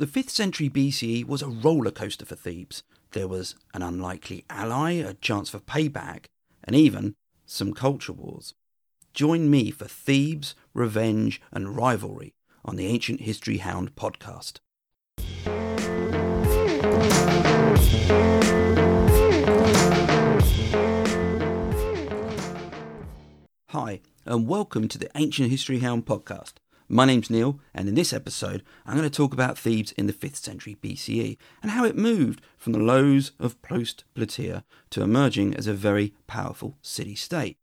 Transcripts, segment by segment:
The 5th century BCE was a roller coaster for Thebes. There was an unlikely ally, a chance for payback, and even some culture wars. Join me for Thebes, revenge, and rivalry on the Ancient History Hound podcast. Hi, and welcome to the Ancient History Hound podcast. My name's Neil, and in this episode, I'm going to talk about Thebes in the 5th century BCE and how it moved from the lows of post Plataea to emerging as a very powerful city state.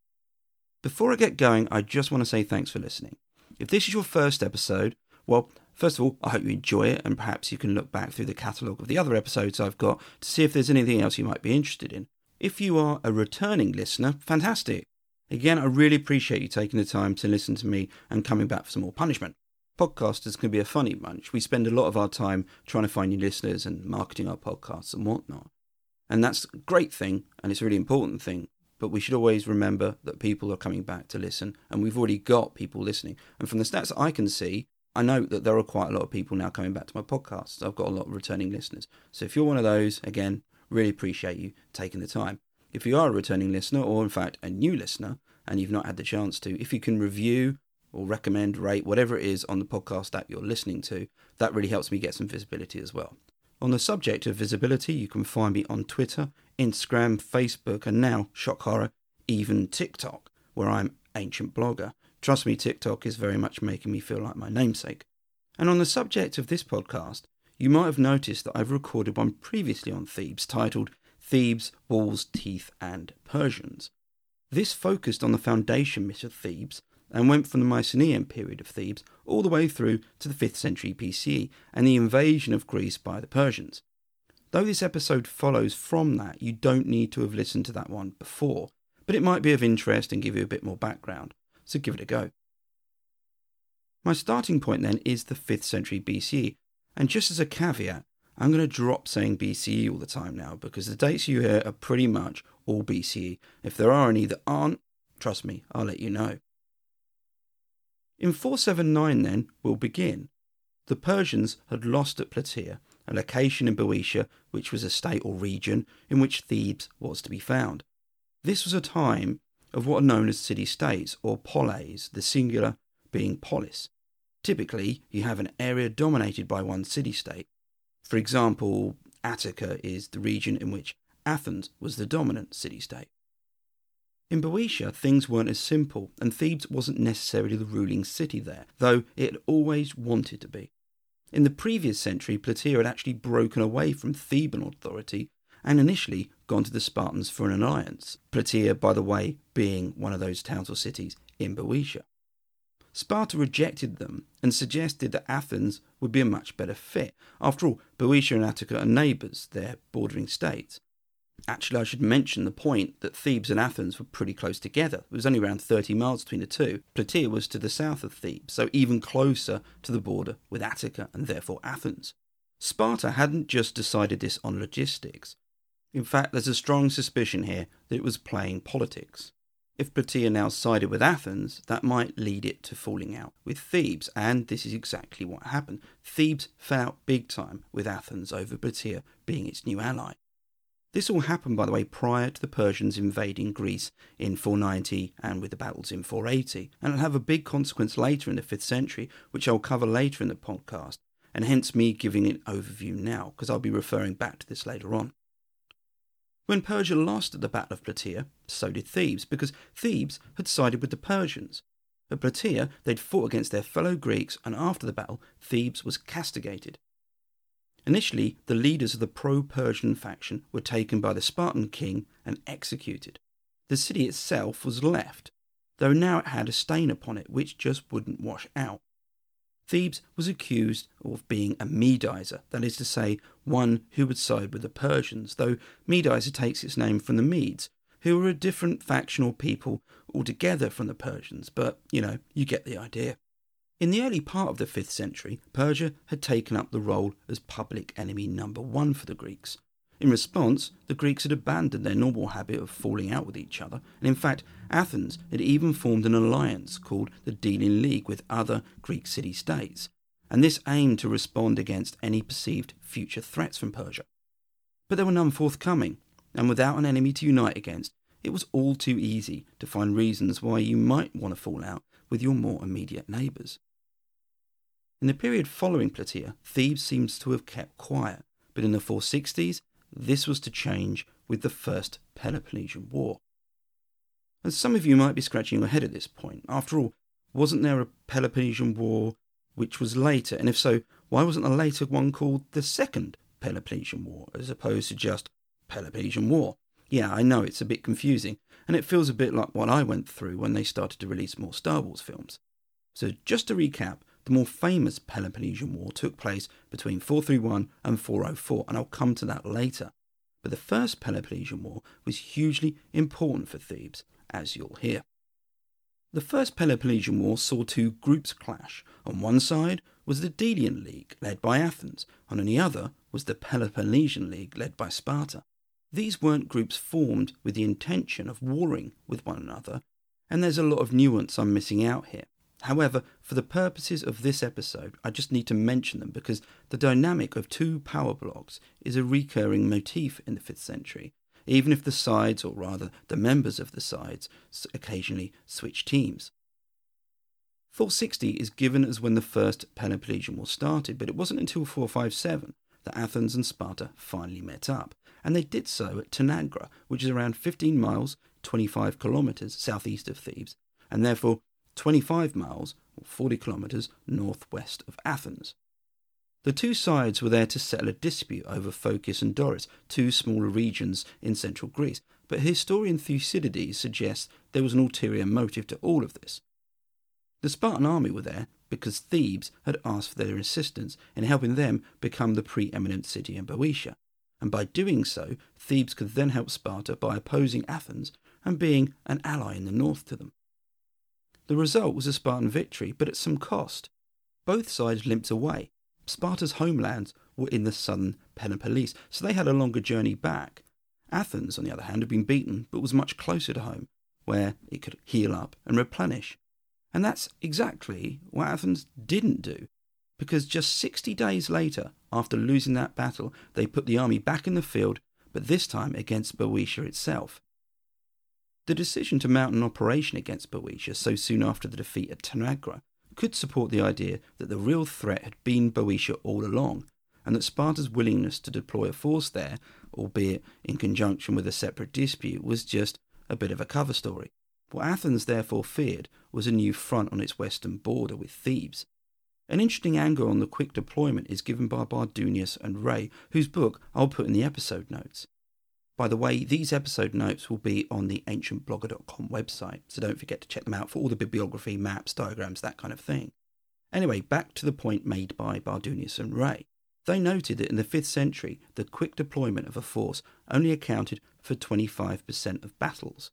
Before I get going, I just want to say thanks for listening. If this is your first episode, well, first of all, I hope you enjoy it, and perhaps you can look back through the catalogue of the other episodes I've got to see if there's anything else you might be interested in. If you are a returning listener, fantastic. Again, I really appreciate you taking the time to listen to me and coming back for some more punishment. Podcasters can be a funny bunch. We spend a lot of our time trying to find new listeners and marketing our podcasts and whatnot. And that's a great thing, and it's a really important thing. But we should always remember that people are coming back to listen, and we've already got people listening. And from the stats I can see, I know that there are quite a lot of people now coming back to my podcasts. I've got a lot of returning listeners. So if you're one of those, again, really appreciate you taking the time. If you are a returning listener, or in fact a new listener, and you've not had the chance to, if you can review or recommend, rate, whatever it is on the podcast app you're listening to, that really helps me get some visibility as well. On the subject of visibility, you can find me on Twitter, Instagram, Facebook, and now, shock horror, even TikTok, where I'm Ancient Blogger. Trust me, TikTok is very much making me feel like my namesake. And on the subject of this podcast, you might have noticed that I've recorded one previously on Thebes titled Thebes, Walls, Teeth, and Persians. This focused on the foundation myth of Thebes and went from the Mycenaean period of Thebes all the way through to the 5th century BCE and the invasion of Greece by the Persians. Though this episode follows from that, you don't need to have listened to that one before, but it might be of interest and give you a bit more background, so give it a go. My starting point then is the 5th century BCE, and just as a caveat, I'm going to drop saying BCE all the time now because the dates you hear are pretty much all BCE. If there are any that aren't, trust me, I'll let you know. In 479, then, we'll begin. The Persians had lost at Plataea, a location in Boeotia, which was a state or region in which Thebes was to be found. This was a time of what are known as city states, or poleis, the singular being polis. Typically, you have an area dominated by one city state, for example, Attica is the region in which Athens was the dominant city state. In Boeotia, things weren't as simple, and Thebes wasn't necessarily the ruling city there, though it always wanted to be. In the previous century, Plataea had actually broken away from Theban authority and initially gone to the Spartans for an alliance, Plataea, by the way, being one of those towns or cities in Boeotia. Sparta rejected them and suggested that Athens would be a much better fit. After all, Boeotia and Attica are neighbours, they're bordering states. Actually, I should mention the point that Thebes and Athens were pretty close together. It was only around 30 miles between the two. Plataea was to the south of Thebes, so even closer to the border with Attica and therefore Athens. Sparta hadn't just decided this on logistics. In fact, there's a strong suspicion here that it was playing politics. If Plataea now sided with Athens, that might lead it to falling out with Thebes, and this is exactly what happened. Thebes fell out big time with Athens over Plataea being its new ally. This all happened, by the way, prior to the Persians invading Greece in 490 and with the battles in 480, and it'll have a big consequence later in the 5th century, which I'll cover later in the podcast, and hence me giving an overview now, because I'll be referring back to this later on. When Persia lost at the Battle of Plataea, so did Thebes, because Thebes had sided with the Persians. At Plataea, they'd fought against their fellow Greeks, and after the battle, Thebes was castigated. Initially, the leaders of the pro Persian faction were taken by the Spartan king and executed. The city itself was left, though now it had a stain upon it which just wouldn't wash out. Thebes was accused of being a Medizer, that is to say, one who would side with the Persians, though Medizer takes its name from the Medes, who were a different factional people altogether from the Persians, but, you know, you get the idea. In the early part of the 5th century, Persia had taken up the role as public enemy number one for the Greeks, in response, the Greeks had abandoned their normal habit of falling out with each other, and in fact, Athens had even formed an alliance called the Delian League with other Greek city states. and this aimed to respond against any perceived future threats from Persia. But there were none forthcoming, and without an enemy to unite against, it was all too easy to find reasons why you might want to fall out with your more immediate neighbours. In the period following Plataea, Thebes seems to have kept quiet, but in the 460s, this was to change with the First Peloponnesian War. And some of you might be scratching your head at this point. After all, wasn't there a Peloponnesian War which was later? And if so, why wasn't a later one called the Second Peloponnesian War as opposed to just Peloponnesian War? Yeah, I know it's a bit confusing, and it feels a bit like what I went through when they started to release more Star Wars films. So, just to recap, the more famous Peloponnesian War took place between 431 and 404, and I'll come to that later. But the First Peloponnesian War was hugely important for Thebes, as you'll hear. The First Peloponnesian War saw two groups clash. On one side was the Delian League, led by Athens, and on the other was the Peloponnesian League, led by Sparta. These weren't groups formed with the intention of warring with one another, and there's a lot of nuance I'm missing out here. However, for the purposes of this episode, I just need to mention them because the dynamic of two power blocks is a recurring motif in the 5th century, even if the sides, or rather the members of the sides, occasionally switch teams. 460 is given as when the First Peloponnesian War started, but it wasn't until 457 that Athens and Sparta finally met up, and they did so at Tanagra, which is around 15 miles, 25 kilometres southeast of Thebes, and therefore 25 miles, or 40 kilometres, northwest of Athens. The two sides were there to settle a dispute over Phocis and Doris, two smaller regions in central Greece, but historian Thucydides suggests there was an ulterior motive to all of this. The Spartan army were there because Thebes had asked for their assistance in helping them become the preeminent city in Boeotia, and by doing so, Thebes could then help Sparta by opposing Athens and being an ally in the north to them. The result was a Spartan victory, but at some cost. Both sides limped away. Sparta's homelands were in the southern Peloponnese, so they had a longer journey back. Athens, on the other hand, had been beaten, but was much closer to home, where it could heal up and replenish. And that's exactly what Athens didn't do, because just 60 days later, after losing that battle, they put the army back in the field, but this time against Boeotia itself. The decision to mount an operation against Boeotia so soon after the defeat at Tanagra could support the idea that the real threat had been Boeotia all along, and that Sparta's willingness to deploy a force there, albeit in conjunction with a separate dispute, was just a bit of a cover story. What Athens therefore feared was a new front on its western border with Thebes. An interesting angle on the quick deployment is given by Bardunias and Ray, whose book I'll put in the episode notes. By the way, these episode notes will be on the ancientblogger.com website, so don't forget to check them out for all the bibliography, maps, diagrams, that kind of thing. Anyway, back to the point made by Bardunias and Ray. They noted that in the 5th century, the quick deployment of a force only accounted for 25% of battles.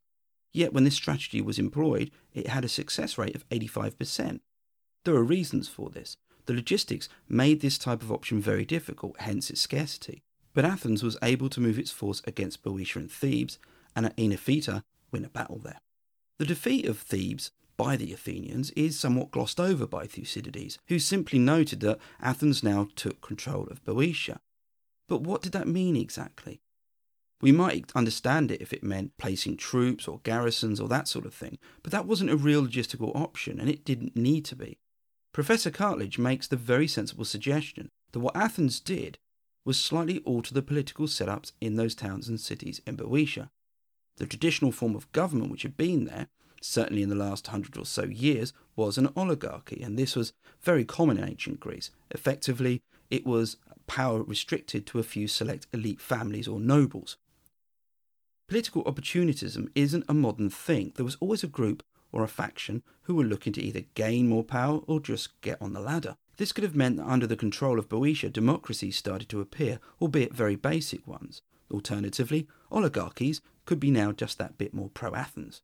Yet when this strategy was employed, it had a success rate of 85%. There are reasons for this. The logistics made this type of option very difficult, hence its scarcity. But Athens was able to move its force against Boeotia and Thebes, and at Oenophyta win a battle there. The defeat of Thebes by the Athenians is somewhat glossed over by Thucydides, who simply noted that Athens now took control of Boeotia. But what did that mean exactly? We might understand it if it meant placing troops or garrisons or that sort of thing, but that wasn't a real logistical option and it didn't need to be. Professor Cartledge makes the very sensible suggestion that what Athens did was slightly alter the political setups in those towns and cities in Boeotia. The traditional form of government which had been there, certainly in the last hundred or so years, was an oligarchy, and this was very common in ancient Greece. Effectively, it was power restricted to a few select elite families or nobles. Political opportunism isn't a modern thing. There was always a group or a faction who were looking to either gain more power or just get on the ladder. This could have meant that under the control of Boeotia, democracies started to appear, albeit very basic ones. Alternatively, oligarchies could be now just that bit more pro Athens.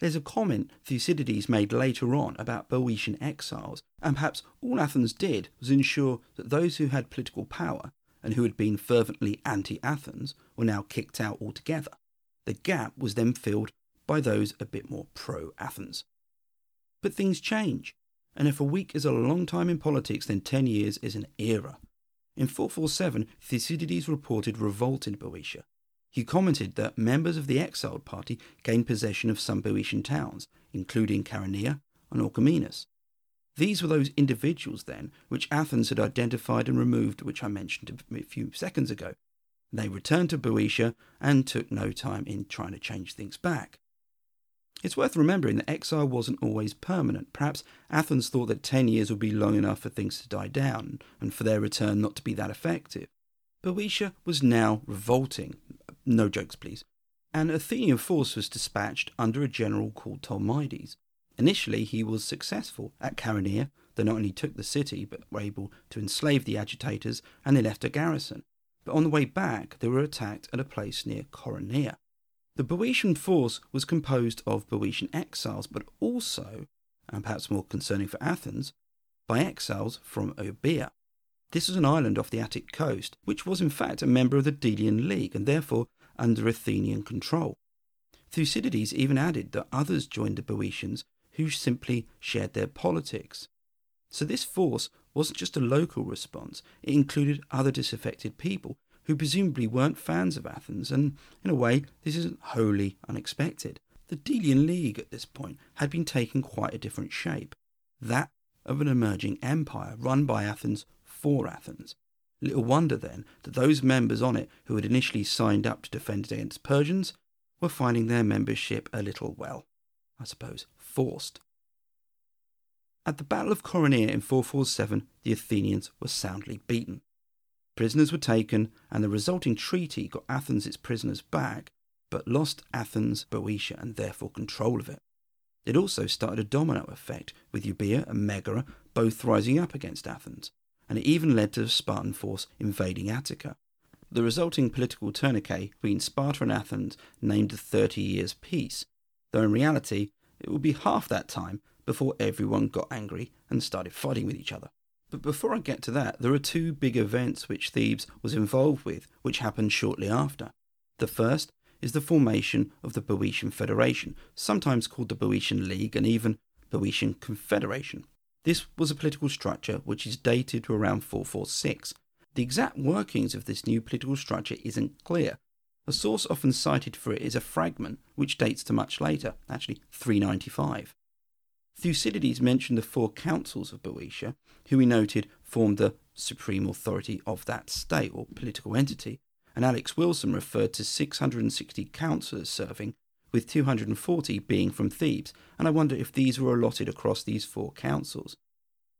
There's a comment Thucydides made later on about Boeotian exiles, and perhaps all Athens did was ensure that those who had political power and who had been fervently anti Athens were now kicked out altogether. The gap was then filled by those a bit more pro Athens. But things change. And if a week is a long time in politics, then 10 years is an era. In 447, Thucydides reported revolt in Boeotia. He commented that members of the exiled party gained possession of some Boeotian towns, including Chaeronea and Orchomenus. These were those individuals, then, which Athens had identified and removed, which I mentioned a few seconds ago. They returned to Boeotia and took no time in trying to change things back. It's worth remembering that exile wasn't always permanent. Perhaps Athens thought that 10 years would be long enough for things to die down and for their return not to be that effective. Boeotia was now revolting. No jokes, please. An Athenian force was dispatched under a general called Tolmides. Initially, he was successful at Chaeronea. They not only took the city, but were able to enslave the agitators, and they left a garrison. But on the way back, they were attacked at a place near Coronea. The Boeotian force was composed of Boeotian exiles, but also, and perhaps more concerning for Athens, by exiles from Euboea. This was an island off the Attic coast, which was in fact a member of the Delian League and therefore under Athenian control. Thucydides even added that others joined the Boeotians who simply shared their politics. So this force wasn't just a local response, it included other disaffected people who presumably weren't fans of Athens, and in a way, this isn't wholly unexpected. The Delian League at this point had been taking quite a different shape that of an emerging empire run by Athens for Athens. Little wonder then that those members on it who had initially signed up to defend against Persians were finding their membership a little, well, I suppose, forced. At the Battle of Coronea in 447, the Athenians were soundly beaten. Prisoners were taken, and the resulting treaty got Athens its prisoners back, but lost Athens Boeotia and therefore control of it. It also started a domino effect, with Euboea and Megara both rising up against Athens, and it even led to the Spartan force invading Attica. The resulting political tourniquet between Sparta and Athens named the Thirty Years' Peace, though in reality it would be half that time before everyone got angry and started fighting with each other. But before I get to that, there are two big events which Thebes was involved with, which happened shortly after. The first is the formation of the Boeotian Federation, sometimes called the Boeotian League and even Boeotian Confederation. This was a political structure which is dated to around 446. The exact workings of this new political structure isn't clear. A source often cited for it is a fragment which dates to much later, actually 395. Thucydides mentioned the four councils of Boeotia, who he noted formed the supreme authority of that state or political entity, and Alex Wilson referred to 660 councillors serving, with 240 being from Thebes, and I wonder if these were allotted across these four councils.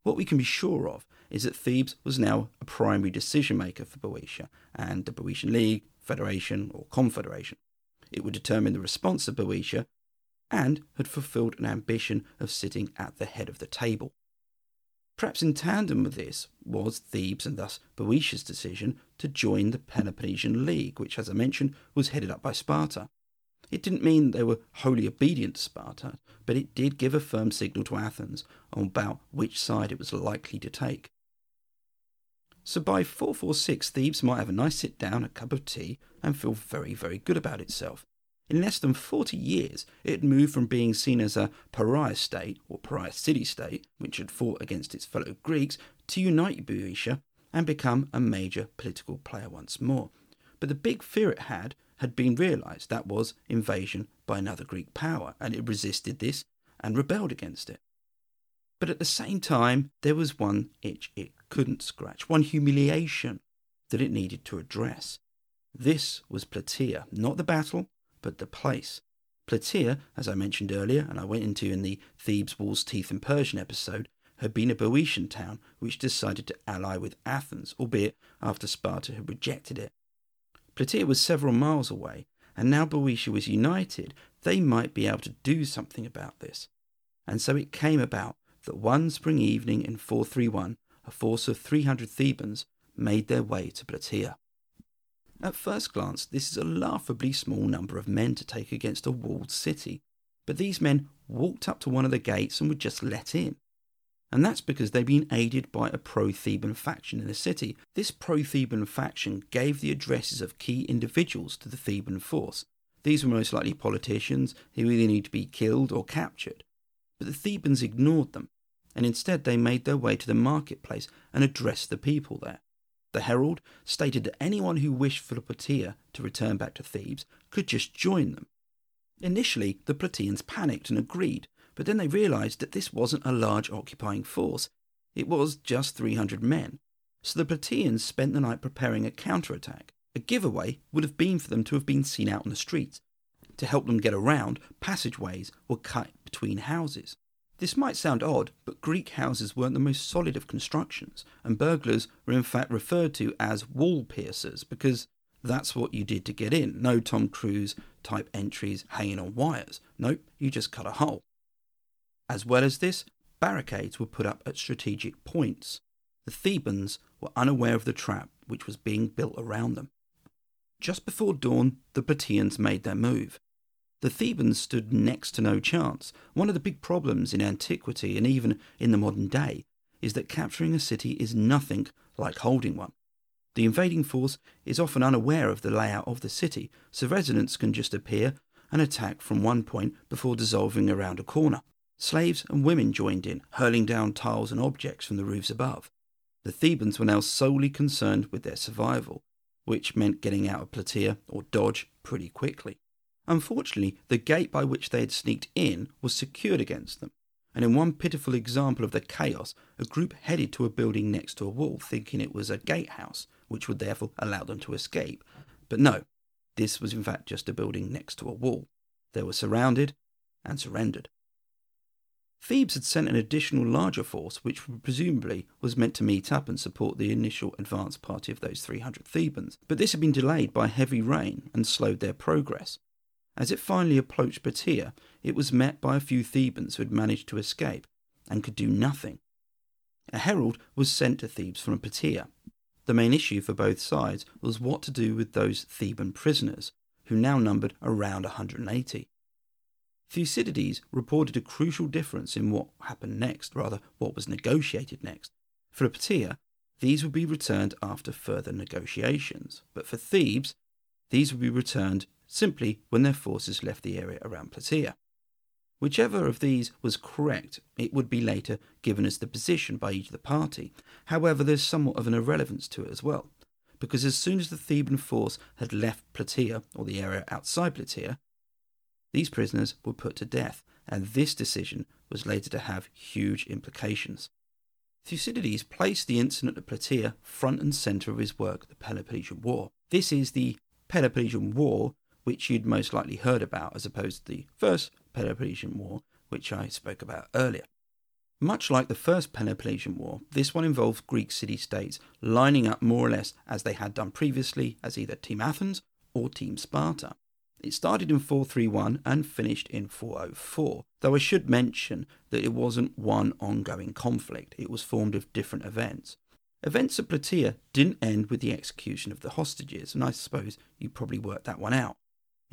What we can be sure of is that Thebes was now a primary decision maker for Boeotia and the Boeotian League, Federation, or Confederation. It would determine the response of Boeotia and had fulfilled an ambition of sitting at the head of the table. Perhaps in tandem with this was Thebes and thus Boeotia's decision to join the Peloponnesian League, which, as I mentioned, was headed up by Sparta. It didn't mean they were wholly obedient to Sparta, but it did give a firm signal to Athens about which side it was likely to take. So by 446, Thebes might have a nice sit down, a cup of tea, and feel very, very good about itself. In less than 40 years, it moved from being seen as a pariah state, or pariah city state, which had fought against its fellow Greeks, to unite Boeotia and become a major political player once more. But the big fear it had had been realised that was invasion by another Greek power, and it resisted this and rebelled against it. But at the same time, there was one itch it couldn't scratch, one humiliation that it needed to address. This was Plataea, not the battle, but the place. Plataea, as I mentioned earlier, and I went into in the Thebes, Walls, Teeth, and Persian episode, had been a Boeotian town which decided to ally with Athens, albeit after Sparta had rejected it. Plataea was several miles away, and now Boeotia was united, they might be able to do something about this. And so it came about that one spring evening in 431, a force of 300 Thebans made their way to Plataea. At first glance, this is a laughably small number of men to take against a walled city, but these men walked up to one of the gates and were just let in. And that's because they'd been aided by a pro Theban faction in the city. This pro Theban faction gave the addresses of key individuals to the Theban force. These were most likely politicians who either need to be killed or captured. But the Thebans ignored them. and instead they made their way to the marketplace and addressed the people there. The Herald stated that anyone who wished for the Plataea to return back to Thebes could just join them. Initially, the Plataeans panicked and agreed, but then they realised that this wasn't a large occupying force. It was just 300 men. So the Plataeans spent the night preparing a counterattack. A giveaway would have been for them to have been seen out on the streets. To help them get around, passageways were cut between houses. This might sound odd, but Greek houses weren't the most solid of constructions, and burglars were in fact referred to as wall piercers because that's what you did to get in. No Tom Cruise type entries hanging on wires. Nope, you just cut a hole. As well as this, barricades were put up at strategic points. The Thebans were unaware of the trap which was being built around them. Just before dawn, the Plataeans made their move. The Thebans stood next to no chance. One of the big problems in antiquity and even in the modern day is that capturing a city is nothing like holding one. The invading force is often unaware of the layout of the city, so residents can just appear and attack from one point before dissolving around a corner. Slaves and women joined in, hurling down tiles and objects from the roofs above. The Thebans were now solely concerned with their survival, which meant getting out of Plataea or Dodge pretty quickly. Unfortunately, the gate by which they had sneaked in was secured against them, and in one pitiful example of the chaos, a group headed to a building next to a wall, thinking it was a gatehouse, which would therefore allow them to escape. But no, this was in fact just a building next to a wall. They were surrounded and surrendered. Thebes had sent an additional larger force, which presumably was meant to meet up and support the initial advance party of those 300 Thebans, but this had been delayed by heavy rain and slowed their progress. As it finally approached Plataea, it was met by a few Thebans who had managed to escape and could do nothing. A herald was sent to Thebes from Plataea. The main issue for both sides was what to do with those Theban prisoners, who now numbered around 180. Thucydides reported a crucial difference in what happened next, rather, what was negotiated next. For Plataea, these would be returned after further negotiations, but for Thebes, these would be returned simply when their forces left the area around Plataea. Whichever of these was correct, it would be later given as the position by each of the party. However, there's somewhat of an irrelevance to it as well, because as soon as the Theban force had left Plataea, or the area outside Plataea, these prisoners were put to death, and this decision was later to have huge implications. Thucydides placed the incident at Plataea front and centre of his work, The Peloponnesian War. This is the Peloponnesian War which you'd most likely heard about, as opposed to the first Peloponnesian War, which I spoke about earlier. Much like the first Peloponnesian War, this one involved Greek city states lining up more or less as they had done previously as either Team Athens or Team Sparta. It started in 431 and finished in 404, though I should mention that it wasn't one ongoing conflict, it was formed of different events. Events at Plataea didn't end with the execution of the hostages, and I suppose you probably worked that one out.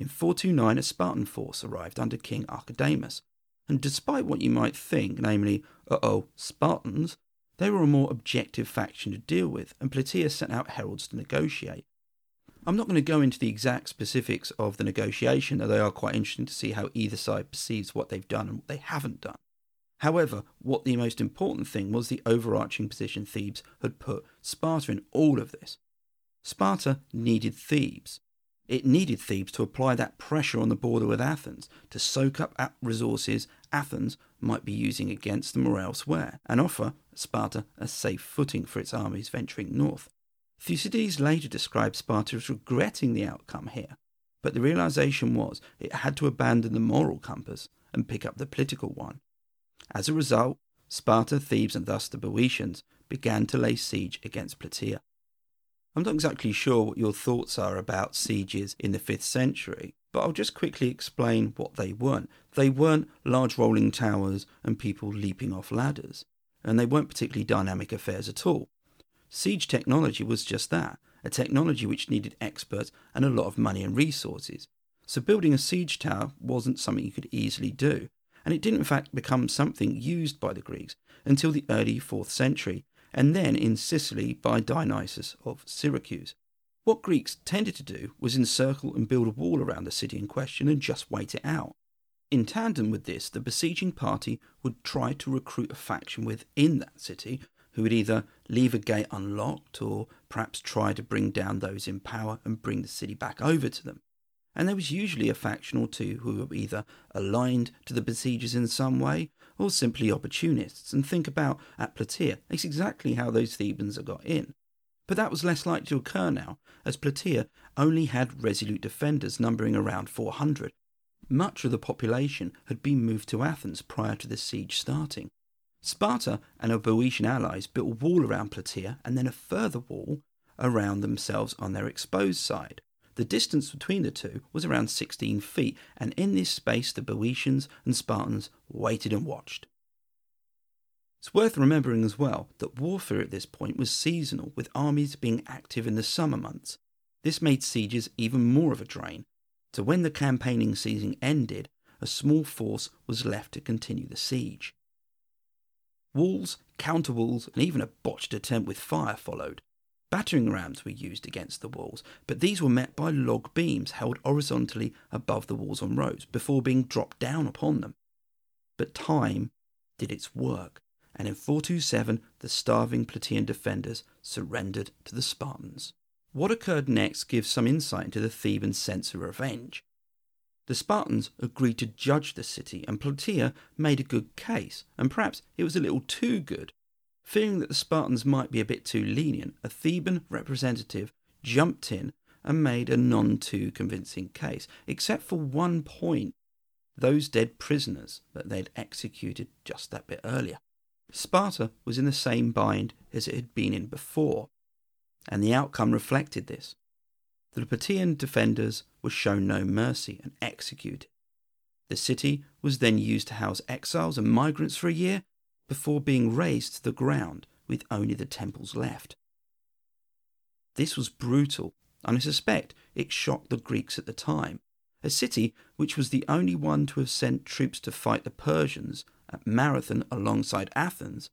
In 429, a Spartan force arrived under King Archidamus, and despite what you might think, namely, uh oh, Spartans, they were a more objective faction to deal with, and Plataea sent out heralds to negotiate. I'm not going to go into the exact specifics of the negotiation, though they are quite interesting to see how either side perceives what they've done and what they haven't done. However, what the most important thing was the overarching position Thebes had put Sparta in all of this. Sparta needed Thebes. It needed Thebes to apply that pressure on the border with Athens to soak up resources Athens might be using against them or elsewhere, and offer Sparta a safe footing for its armies venturing north. Thucydides later described Sparta as regretting the outcome here, but the realization was it had to abandon the moral compass and pick up the political one. As a result, Sparta, Thebes, and thus the Boeotians began to lay siege against Plataea. I'm not exactly sure what your thoughts are about sieges in the 5th century, but I'll just quickly explain what they weren't. They weren't large rolling towers and people leaping off ladders, and they weren't particularly dynamic affairs at all. Siege technology was just that a technology which needed experts and a lot of money and resources. So building a siege tower wasn't something you could easily do, and it didn't in fact become something used by the Greeks until the early 4th century and then in Sicily by Dionysius of Syracuse. What Greeks tended to do was encircle and build a wall around the city in question and just wait it out. In tandem with this, the besieging party would try to recruit a faction within that city who would either leave a gate unlocked or perhaps try to bring down those in power and bring the city back over to them. And there was usually a faction or two who were either aligned to the besiegers in some way or simply opportunists. And think about at Plataea, that's exactly how those Thebans got in. But that was less likely to occur now, as Plataea only had resolute defenders numbering around 400, much of the population had been moved to Athens prior to the siege starting. Sparta and her Boeotian allies built a wall around Plataea and then a further wall around themselves on their exposed side. The distance between the two was around 16 feet, and in this space the Boeotians and Spartans waited and watched. It's worth remembering as well that warfare at this point was seasonal, with armies being active in the summer months. This made sieges even more of a drain, so when the campaigning season ended, a small force was left to continue the siege. Walls, counter walls, and even a botched attempt with fire followed. Battering rams were used against the walls, but these were met by log beams held horizontally above the walls on rows before being dropped down upon them. But time did its work, and in 427 the starving Plataean defenders surrendered to the Spartans. What occurred next gives some insight into the Theban sense of revenge. The Spartans agreed to judge the city, and Plataea made a good case, and perhaps it was a little too good. Fearing that the Spartans might be a bit too lenient, a Theban representative jumped in and made a non too convincing case, except for one point those dead prisoners that they'd executed just that bit earlier. Sparta was in the same bind as it had been in before, and the outcome reflected this. The Plataean defenders were shown no mercy and executed. The city was then used to house exiles and migrants for a year before being razed to the ground with only the temples left. This was brutal, and I suspect it shocked the Greeks at the time. A city which was the only one to have sent troops to fight the Persians at Marathon alongside Athens,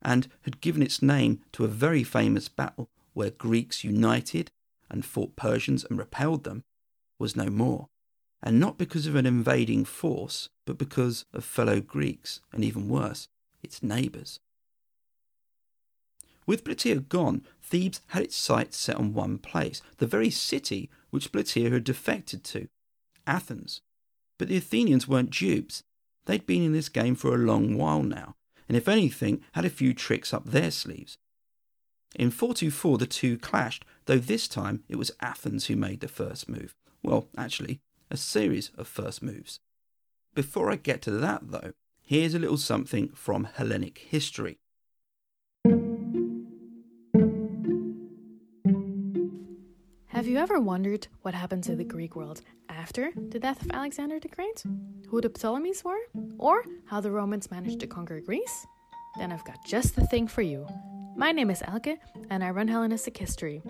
and had given its name to a very famous battle where Greeks united and fought Persians and repelled them, was no more, and not because of an invading force, but because of fellow Greeks, and even worse, its neighbours. With Plataea gone, Thebes had its sights set on one place, the very city which Plataea had defected to, Athens. But the Athenians weren't dupes. They'd been in this game for a long while now, and if anything, had a few tricks up their sleeves. In 424, the two clashed, though this time it was Athens who made the first move. Well, actually, a series of first moves. Before I get to that, though, here's a little something from Hellenic history. Have you ever wondered what happened to the Greek world after the death of Alexander the Great? Who the Ptolemies were? Or how the Romans managed to conquer Greece? Then I've got just the thing for you my name is Elke, and I run Hellenistic History.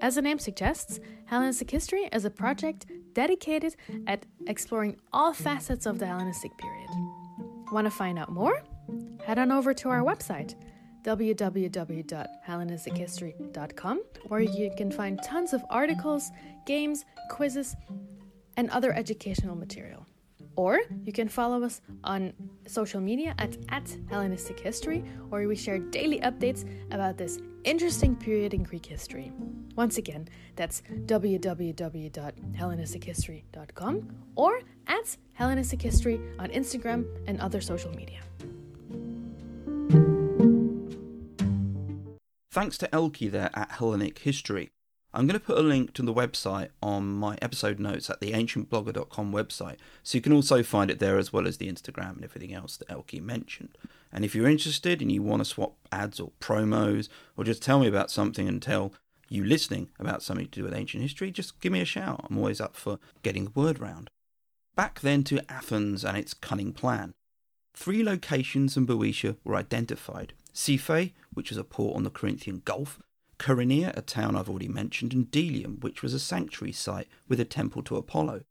As the name suggests, Hellenistic History is a project dedicated at exploring all facets of the Hellenistic period. Want to find out more? Head on over to our website, www.hellenistichistory.com, where you can find tons of articles, games, quizzes, and other educational material. Or you can follow us on social media at, at Hellenistic History, where we share daily updates about this interesting period in Greek history. Once again, that's www.hellenistichistory.com or at Hellenistic History on Instagram and other social media. Thanks to Elke there at Hellenic History. I'm going to put a link to the website on my episode notes at the ancientblogger.com website, so you can also find it there as well as the Instagram and everything else that Elke mentioned. And if you're interested and you want to swap ads or promos, or just tell me about something and tell you listening about something to do with ancient history, just give me a shout. I'm always up for getting the word round. Back then to Athens and its cunning plan. Three locations in Boeotia were identified Siphae, which was a port on the Corinthian Gulf, Chaeronea, a town I've already mentioned, and Delium, which was a sanctuary site with a temple to Apollo.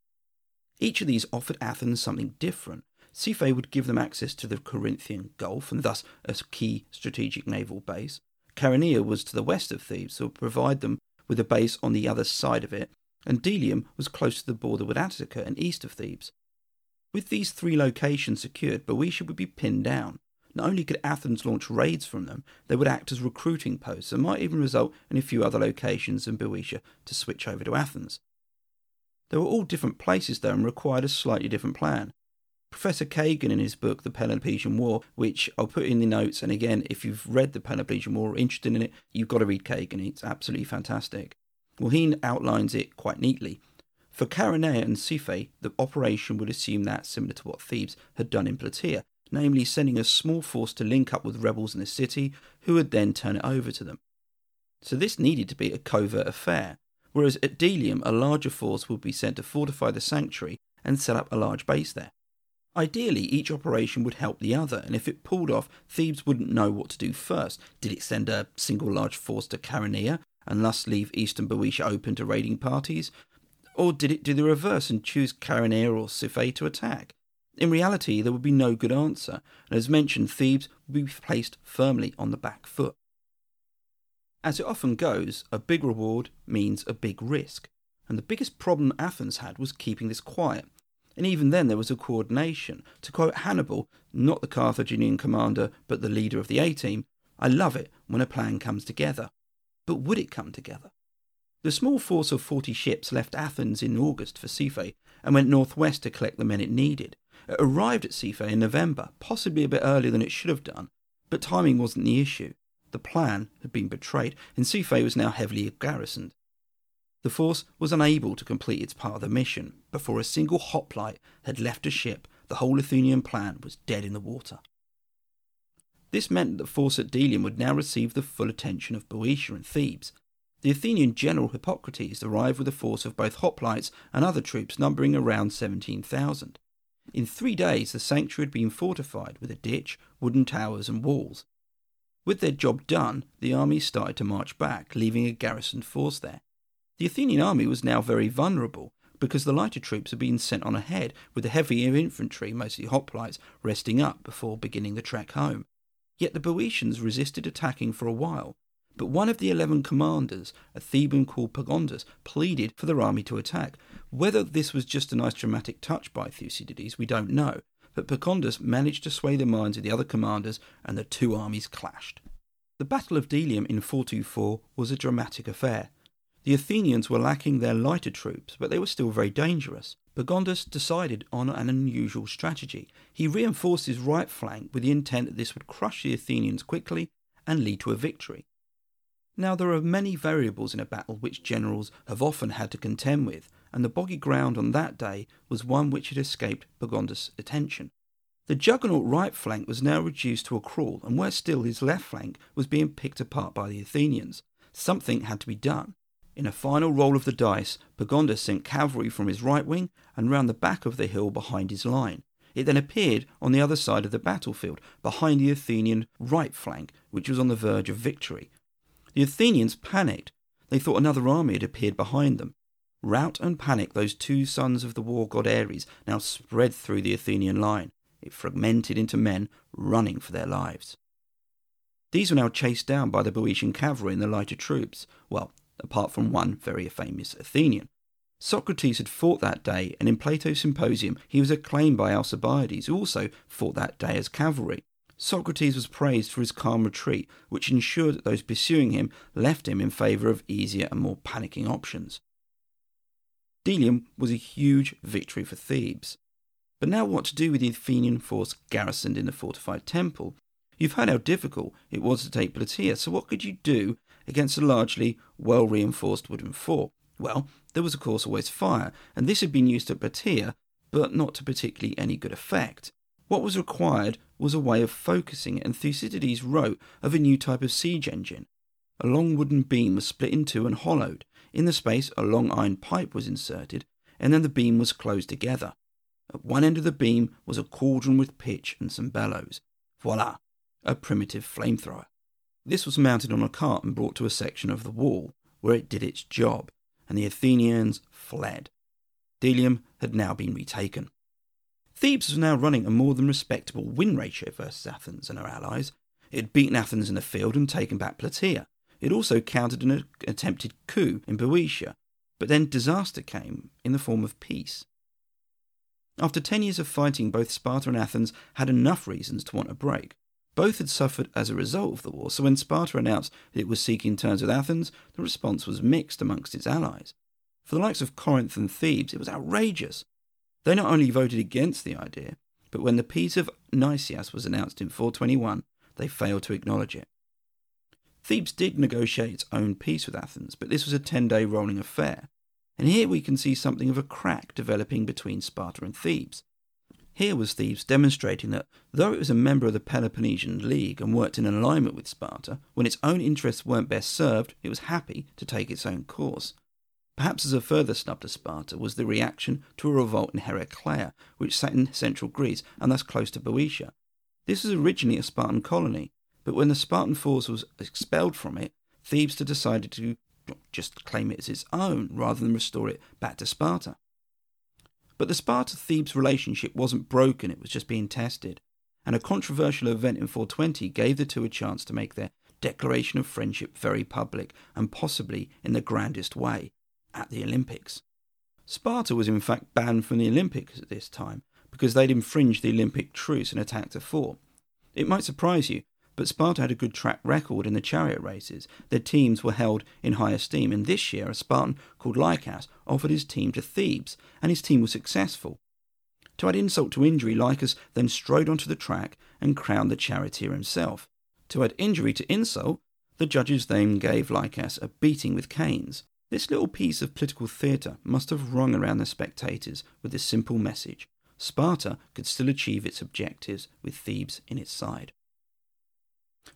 Each of these offered Athens something different. Siphae would give them access to the Corinthian Gulf and thus a key strategic naval base. Chaeronea was to the west of Thebes, so would provide them with a base on the other side of it, and Delium was close to the border with Attica and east of Thebes. With these three locations secured, Boeotia would be pinned down. Not only could Athens launch raids from them, they would act as recruiting posts and might even result in a few other locations in Boeotia to switch over to Athens. They were all different places though and required a slightly different plan. Professor Kagan, in his book The Peloponnesian War, which I'll put in the notes, and again, if you've read The Peloponnesian War or interested in it, you've got to read Kagan, it's absolutely fantastic. He outlines it quite neatly. For Chaeronea and Siphae, the operation would assume that, similar to what Thebes had done in Plataea, namely sending a small force to link up with rebels in the city, who would then turn it over to them. So this needed to be a covert affair, whereas at Delium, a larger force would be sent to fortify the sanctuary and set up a large base there. Ideally, each operation would help the other, and if it pulled off, Thebes wouldn't know what to do first. Did it send a single large force to Chaeronea and thus leave eastern Boeotia open to raiding parties? Or did it do the reverse and choose Chaeronea or Siphae to attack? In reality, there would be no good answer, and as mentioned, Thebes would be placed firmly on the back foot. As it often goes, a big reward means a big risk, and the biggest problem Athens had was keeping this quiet and even then there was a coordination. To quote Hannibal, not the Carthaginian commander, but the leader of the A team, I love it when a plan comes together. But would it come together? The small force of 40 ships left Athens in August for Siphae and went northwest to collect the men it needed. It arrived at Siphae in November, possibly a bit earlier than it should have done, but timing wasn't the issue. The plan had been betrayed, and Siphae was now heavily garrisoned. The force was unable to complete its part of the mission. Before a single hoplite had left a ship, the whole Athenian plan was dead in the water. This meant that the force at Delium would now receive the full attention of Boeotia and Thebes. The Athenian general Hippocrates arrived with a force of both hoplites and other troops numbering around 17,000. In three days, the sanctuary had been fortified with a ditch, wooden towers, and walls. With their job done, the army started to march back, leaving a garrisoned force there. The Athenian army was now very vulnerable because the lighter troops had been sent on ahead with the heavier infantry, mostly hoplites, resting up before beginning the trek home. Yet the Boeotians resisted attacking for a while, but one of the eleven commanders, a Theban called Pagondas, pleaded for their army to attack. Whether this was just a nice dramatic touch by Thucydides, we don't know, but Pagondas managed to sway the minds of the other commanders and the two armies clashed. The Battle of Delium in 424 was a dramatic affair. The Athenians were lacking their lighter troops, but they were still very dangerous. Pagondas decided on an unusual strategy. He reinforced his right flank with the intent that this would crush the Athenians quickly and lead to a victory. Now, there are many variables in a battle which generals have often had to contend with, and the boggy ground on that day was one which had escaped Pagondas' attention. The juggernaut right flank was now reduced to a crawl, and where still his left flank was being picked apart by the Athenians. Something had to be done. In a final roll of the dice, Pagondas sent cavalry from his right wing and round the back of the hill behind his line. It then appeared on the other side of the battlefield, behind the Athenian right flank, which was on the verge of victory. The Athenians panicked. They thought another army had appeared behind them. Rout and panic, those two sons of the war god Ares, now spread through the Athenian line. It fragmented into men running for their lives. These were now chased down by the Boeotian cavalry and the lighter troops. Well, apart from one very famous Athenian. Socrates had fought that day, and in Plato's Symposium he was acclaimed by Alcibiades, who also fought that day as cavalry. Socrates was praised for his calm retreat, which ensured that those pursuing him left him in favour of easier and more panicking options. Delium was a huge victory for Thebes. But now, what to do with the Athenian force garrisoned in the fortified temple? You've heard how difficult it was to take Plataea, so what could you do against a largely well reinforced wooden fort? Well, there was of course always fire, and this had been used at Plataea, but not to particularly any good effect. What was required was a way of focusing it, and Thucydides wrote of a new type of siege engine. A long wooden beam was split in two and hollowed. In the space, a long iron pipe was inserted, and then the beam was closed together. At one end of the beam was a cauldron with pitch and some bellows. Voila, a primitive flamethrower. This was mounted on a cart and brought to a section of the wall, where it did its job, and the Athenians fled. Delium had now been retaken. Thebes was now running a more than respectable win ratio versus Athens and her allies. It had beaten Athens in the field and taken back Plataea. It also countered an attempted coup in Boeotia, but then disaster came in the form of peace. After ten years of fighting, both Sparta and Athens had enough reasons to want a break. Both had suffered as a result of the war, so when Sparta announced that it was seeking terms with Athens, the response was mixed amongst its allies. For the likes of Corinth and Thebes, it was outrageous. They not only voted against the idea, but when the Peace of Nicias was announced in 421, they failed to acknowledge it. Thebes did negotiate its own peace with Athens, but this was a 10 day rolling affair. And here we can see something of a crack developing between Sparta and Thebes. Here was Thebes demonstrating that, though it was a member of the Peloponnesian League and worked in alignment with Sparta, when its own interests weren't best served, it was happy to take its own course. Perhaps as a further snub to Sparta was the reaction to a revolt in Heraclea, which sat in central Greece and thus close to Boeotia. This was originally a Spartan colony, but when the Spartan force was expelled from it, Thebes decided to just claim it as its own rather than restore it back to Sparta. But the Sparta Thebes relationship wasn't broken, it was just being tested. And a controversial event in 420 gave the two a chance to make their declaration of friendship very public and possibly in the grandest way at the Olympics. Sparta was in fact banned from the Olympics at this time because they'd infringed the Olympic truce and attacked a fort. It might surprise you, but Sparta had a good track record in the chariot races. Their teams were held in high esteem, and this year a Spartan called Lichas offered his team to Thebes, and his team was successful. To add insult to injury, Lichas then strode onto the track and crowned the charioteer himself. To add injury to insult, the judges then gave Lichas a beating with canes. This little piece of political theatre must have rung around the spectators with this simple message Sparta could still achieve its objectives with Thebes in its side.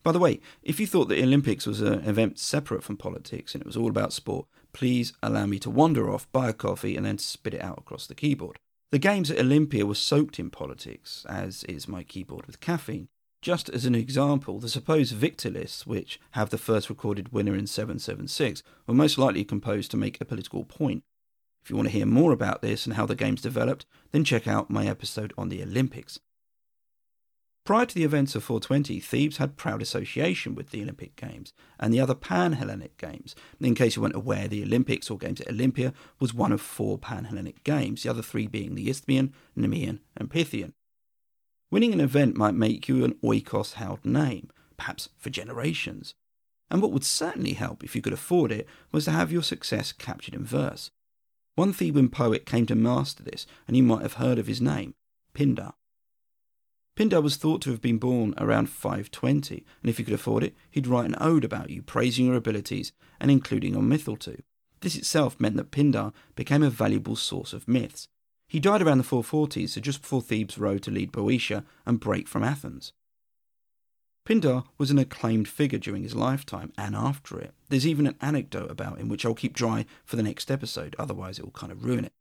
By the way, if you thought the Olympics was an event separate from politics and it was all about sport, please allow me to wander off, buy a coffee, and then spit it out across the keyboard. The games at Olympia were soaked in politics, as is my keyboard with caffeine. Just as an example, the supposed victor lists, which have the first recorded winner in 776, were most likely composed to make a political point. If you want to hear more about this and how the games developed, then check out my episode on the Olympics. Prior to the events of 420, Thebes had proud association with the Olympic Games and the other Pan Hellenic Games. In case you weren't aware, the Olympics or Games at Olympia was one of four Pan Hellenic Games, the other three being the Isthmian, Nemean, and Pythian. Winning an event might make you an oikos held name, perhaps for generations. And what would certainly help if you could afford it was to have your success captured in verse. One Theban poet came to master this, and you might have heard of his name, Pindar. Pindar was thought to have been born around 520, and if he could afford it, he'd write an ode about you, praising your abilities and including your myth or two. This itself meant that Pindar became a valuable source of myths. He died around the 440s, so just before Thebes rode to lead Boeotia and break from Athens. Pindar was an acclaimed figure during his lifetime and after it. There's even an anecdote about him, which I'll keep dry for the next episode, otherwise it will kind of ruin it.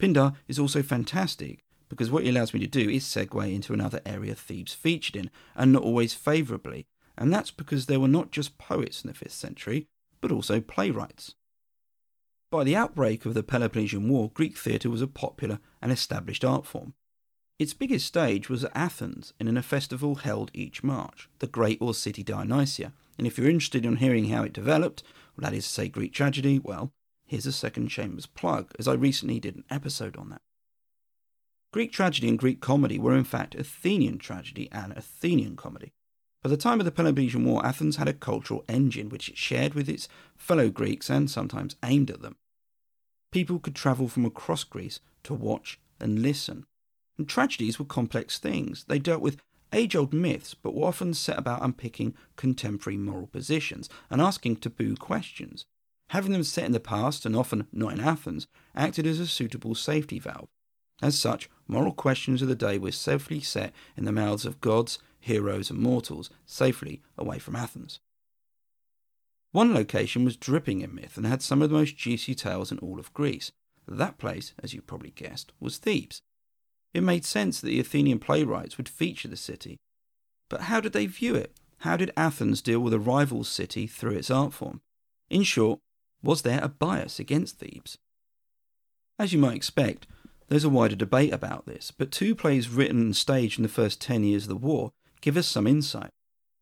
Pindar is also fantastic because what he allows me to do is segue into another area Thebes featured in, and not always favourably, and that's because there were not just poets in the 5th century, but also playwrights. By the outbreak of the Peloponnesian War, Greek theatre was a popular and established art form. Its biggest stage was at Athens and in a festival held each March, the Great or City Dionysia. And if you're interested in hearing how it developed, well, that is to say Greek tragedy, well, here's a second chamber's plug, as I recently did an episode on that. Greek tragedy and Greek comedy were in fact Athenian tragedy and Athenian comedy. By the time of the Peloponnesian War, Athens had a cultural engine which it shared with its fellow Greeks and sometimes aimed at them. People could travel from across Greece to watch and listen. And tragedies were complex things. They dealt with age old myths, but were often set about unpicking contemporary moral positions and asking taboo questions. Having them set in the past, and often not in Athens, acted as a suitable safety valve. As such, moral questions of the day were safely set in the mouths of gods, heroes, and mortals, safely away from Athens. One location was dripping in myth and had some of the most juicy tales in all of Greece. That place, as you probably guessed, was Thebes. It made sense that the Athenian playwrights would feature the city. But how did they view it? How did Athens deal with a rival city through its art form? In short, was there a bias against Thebes? As you might expect, there's a wider debate about this, but two plays written and staged in the first 10 years of the war give us some insight.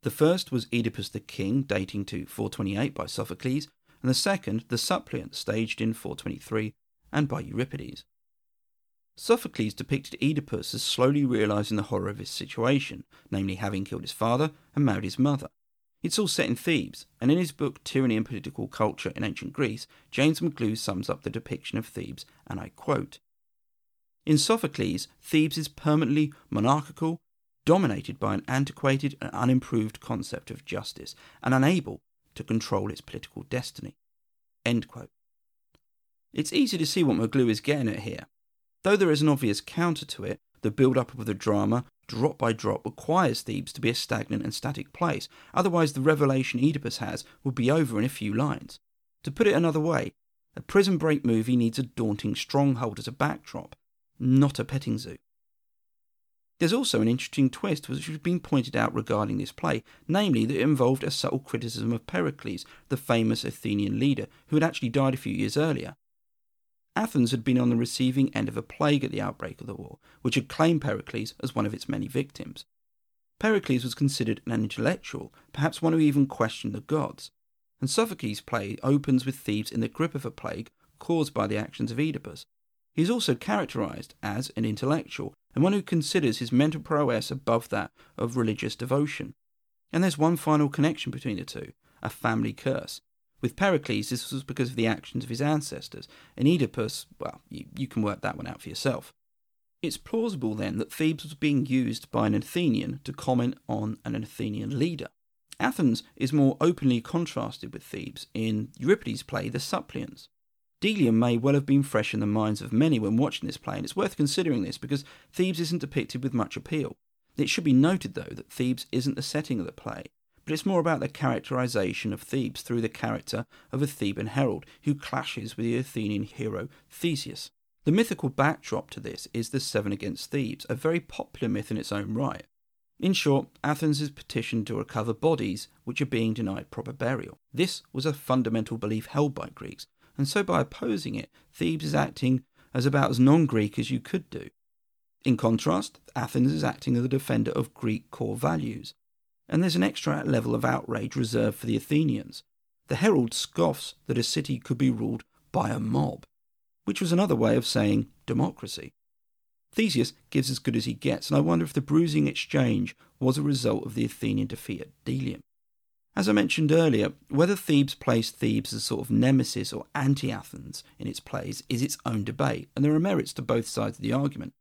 The first was Oedipus the King, dating to 428 by Sophocles, and the second, The Suppliant, staged in 423 and by Euripides. Sophocles depicted Oedipus as slowly realizing the horror of his situation, namely having killed his father and married his mother. It's all set in Thebes, and in his book Tyranny and Political Culture in Ancient Greece, James McGlew sums up the depiction of Thebes, and I quote In Sophocles, Thebes is permanently monarchical, dominated by an antiquated and unimproved concept of justice, and unable to control its political destiny. It's easy to see what McGlew is getting at here. Though there is an obvious counter to it, the build up of the drama, drop by drop, requires Thebes to be a stagnant and static place. Otherwise, the revelation Oedipus has would be over in a few lines. To put it another way, a prison break movie needs a daunting stronghold as a backdrop, not a petting zoo. There's also an interesting twist which has been pointed out regarding this play, namely that it involved a subtle criticism of Pericles, the famous Athenian leader, who had actually died a few years earlier. Athens had been on the receiving end of a plague at the outbreak of the war, which had claimed Pericles as one of its many victims. Pericles was considered an intellectual, perhaps one who even questioned the gods, and Sophocles' play opens with Thebes in the grip of a plague caused by the actions of Oedipus. He is also characterized as an intellectual and one who considers his mental prowess above that of religious devotion. And there's one final connection between the two a family curse. With Pericles, this was because of the actions of his ancestors, and Oedipus, well, you, you can work that one out for yourself. It's plausible then that Thebes was being used by an Athenian to comment on an Athenian leader. Athens is more openly contrasted with Thebes in Euripides' play The Suppliants. Delium may well have been fresh in the minds of many when watching this play, and it's worth considering this because Thebes isn't depicted with much appeal. It should be noted, though, that Thebes isn't the setting of the play, but it's more about the characterization of Thebes through the character of a Theban herald who clashes with the Athenian hero Theseus. The mythical backdrop to this is the Seven Against Thebes, a very popular myth in its own right. In short, Athens is petitioned to recover bodies which are being denied proper burial. This was a fundamental belief held by Greeks, and so by opposing it, Thebes is acting as about as non Greek as you could do. In contrast, Athens is acting as a defender of Greek core values, and there's an extra level of outrage reserved for the Athenians. The herald scoffs that a city could be ruled by a mob, which was another way of saying democracy. Theseus gives as good as he gets, and I wonder if the bruising exchange was a result of the Athenian defeat at Delium. As I mentioned earlier, whether Thebes placed Thebes as sort of nemesis or anti Athens in its plays is its own debate, and there are merits to both sides of the argument.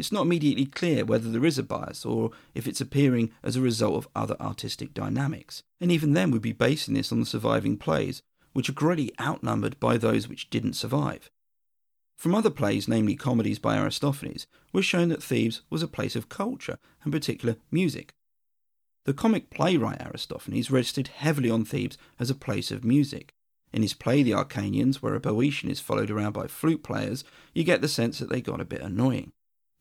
It's not immediately clear whether there is a bias or if it's appearing as a result of other artistic dynamics, and even then we'd be basing this on the surviving plays, which are greatly outnumbered by those which didn't survive. From other plays, namely comedies by Aristophanes, was shown that Thebes was a place of culture, and particular music. The comic playwright Aristophanes rested heavily on Thebes as a place of music. In his play The Acarnanians, where a Boeotian is followed around by flute players, you get the sense that they got a bit annoying.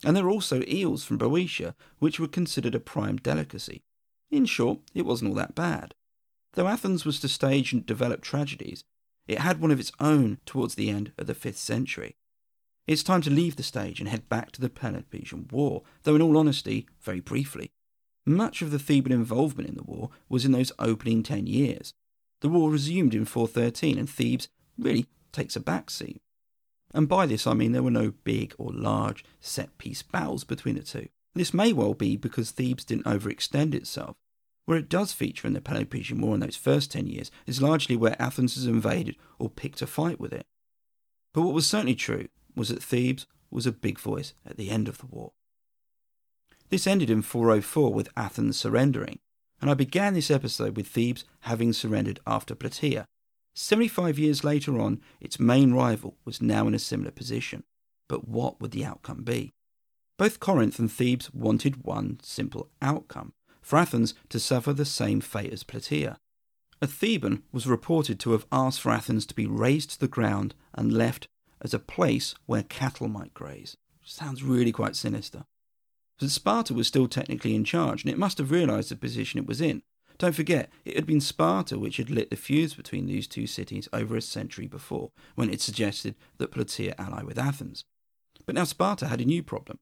And there were also eels from Boeotia, which were considered a prime delicacy. In short, it wasn't all that bad. Though Athens was to stage and develop tragedies, it had one of its own towards the end of the 5th century. It's time to leave the stage and head back to the Peloponnesian War, though in all honesty, very briefly. Much of the Theban involvement in the war was in those opening ten years. The war resumed in 413 and Thebes really takes a back seat. And by this I mean there were no big or large set piece battles between the two. This may well be because Thebes didn't overextend itself. Where it does feature in the Peloponnesian War in those first ten years is largely where Athens has invaded or picked a fight with it. But what was certainly true was that Thebes was a big voice at the end of the war. This ended in 404 with Athens surrendering, and I began this episode with Thebes having surrendered after Plataea, 75 years later on, its main rival was now in a similar position. But what would the outcome be? Both Corinth and Thebes wanted one simple outcome for Athens to suffer the same fate as Plataea. A Theban was reported to have asked for Athens to be razed to the ground and left as a place where cattle might graze. Sounds really quite sinister. But Sparta was still technically in charge, and it must have realised the position it was in, don't forget, it had been Sparta which had lit the fuse between these two cities over a century before, when it suggested that Plataea ally with Athens. But now Sparta had a new problem.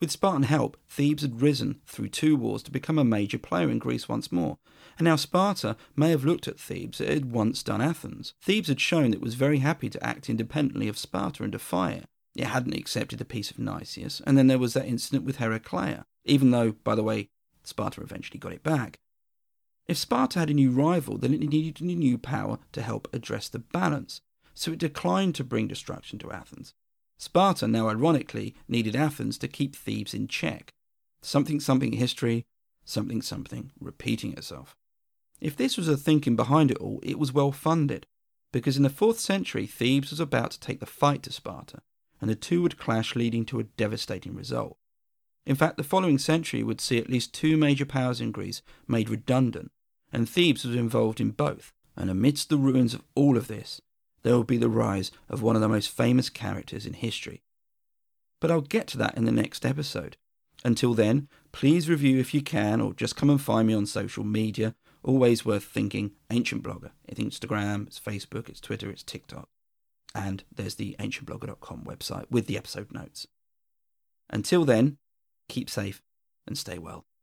With Spartan help, Thebes had risen through two wars to become a major player in Greece once more, and now Sparta may have looked at Thebes as it had once done Athens. Thebes had shown that it was very happy to act independently of Sparta and defy it. It hadn't accepted the peace of Nicias, and then there was that incident with Heraclea, even though, by the way, Sparta eventually got it back. If Sparta had a new rival, then it needed a new power to help address the balance, so it declined to bring destruction to Athens. Sparta, now ironically, needed Athens to keep Thebes in check. Something something history, something something repeating itself. If this was the thinking behind it all, it was well funded, because in the 4th century Thebes was about to take the fight to Sparta, and the two would clash, leading to a devastating result. In fact, the following century would see at least two major powers in Greece made redundant, and Thebes was involved in both. And amidst the ruins of all of this, there will be the rise of one of the most famous characters in history. But I'll get to that in the next episode. Until then, please review if you can, or just come and find me on social media. Always worth thinking Ancient Blogger. It's Instagram, it's Facebook, it's Twitter, it's TikTok. And there's the ancientblogger.com website with the episode notes. Until then, keep safe and stay well.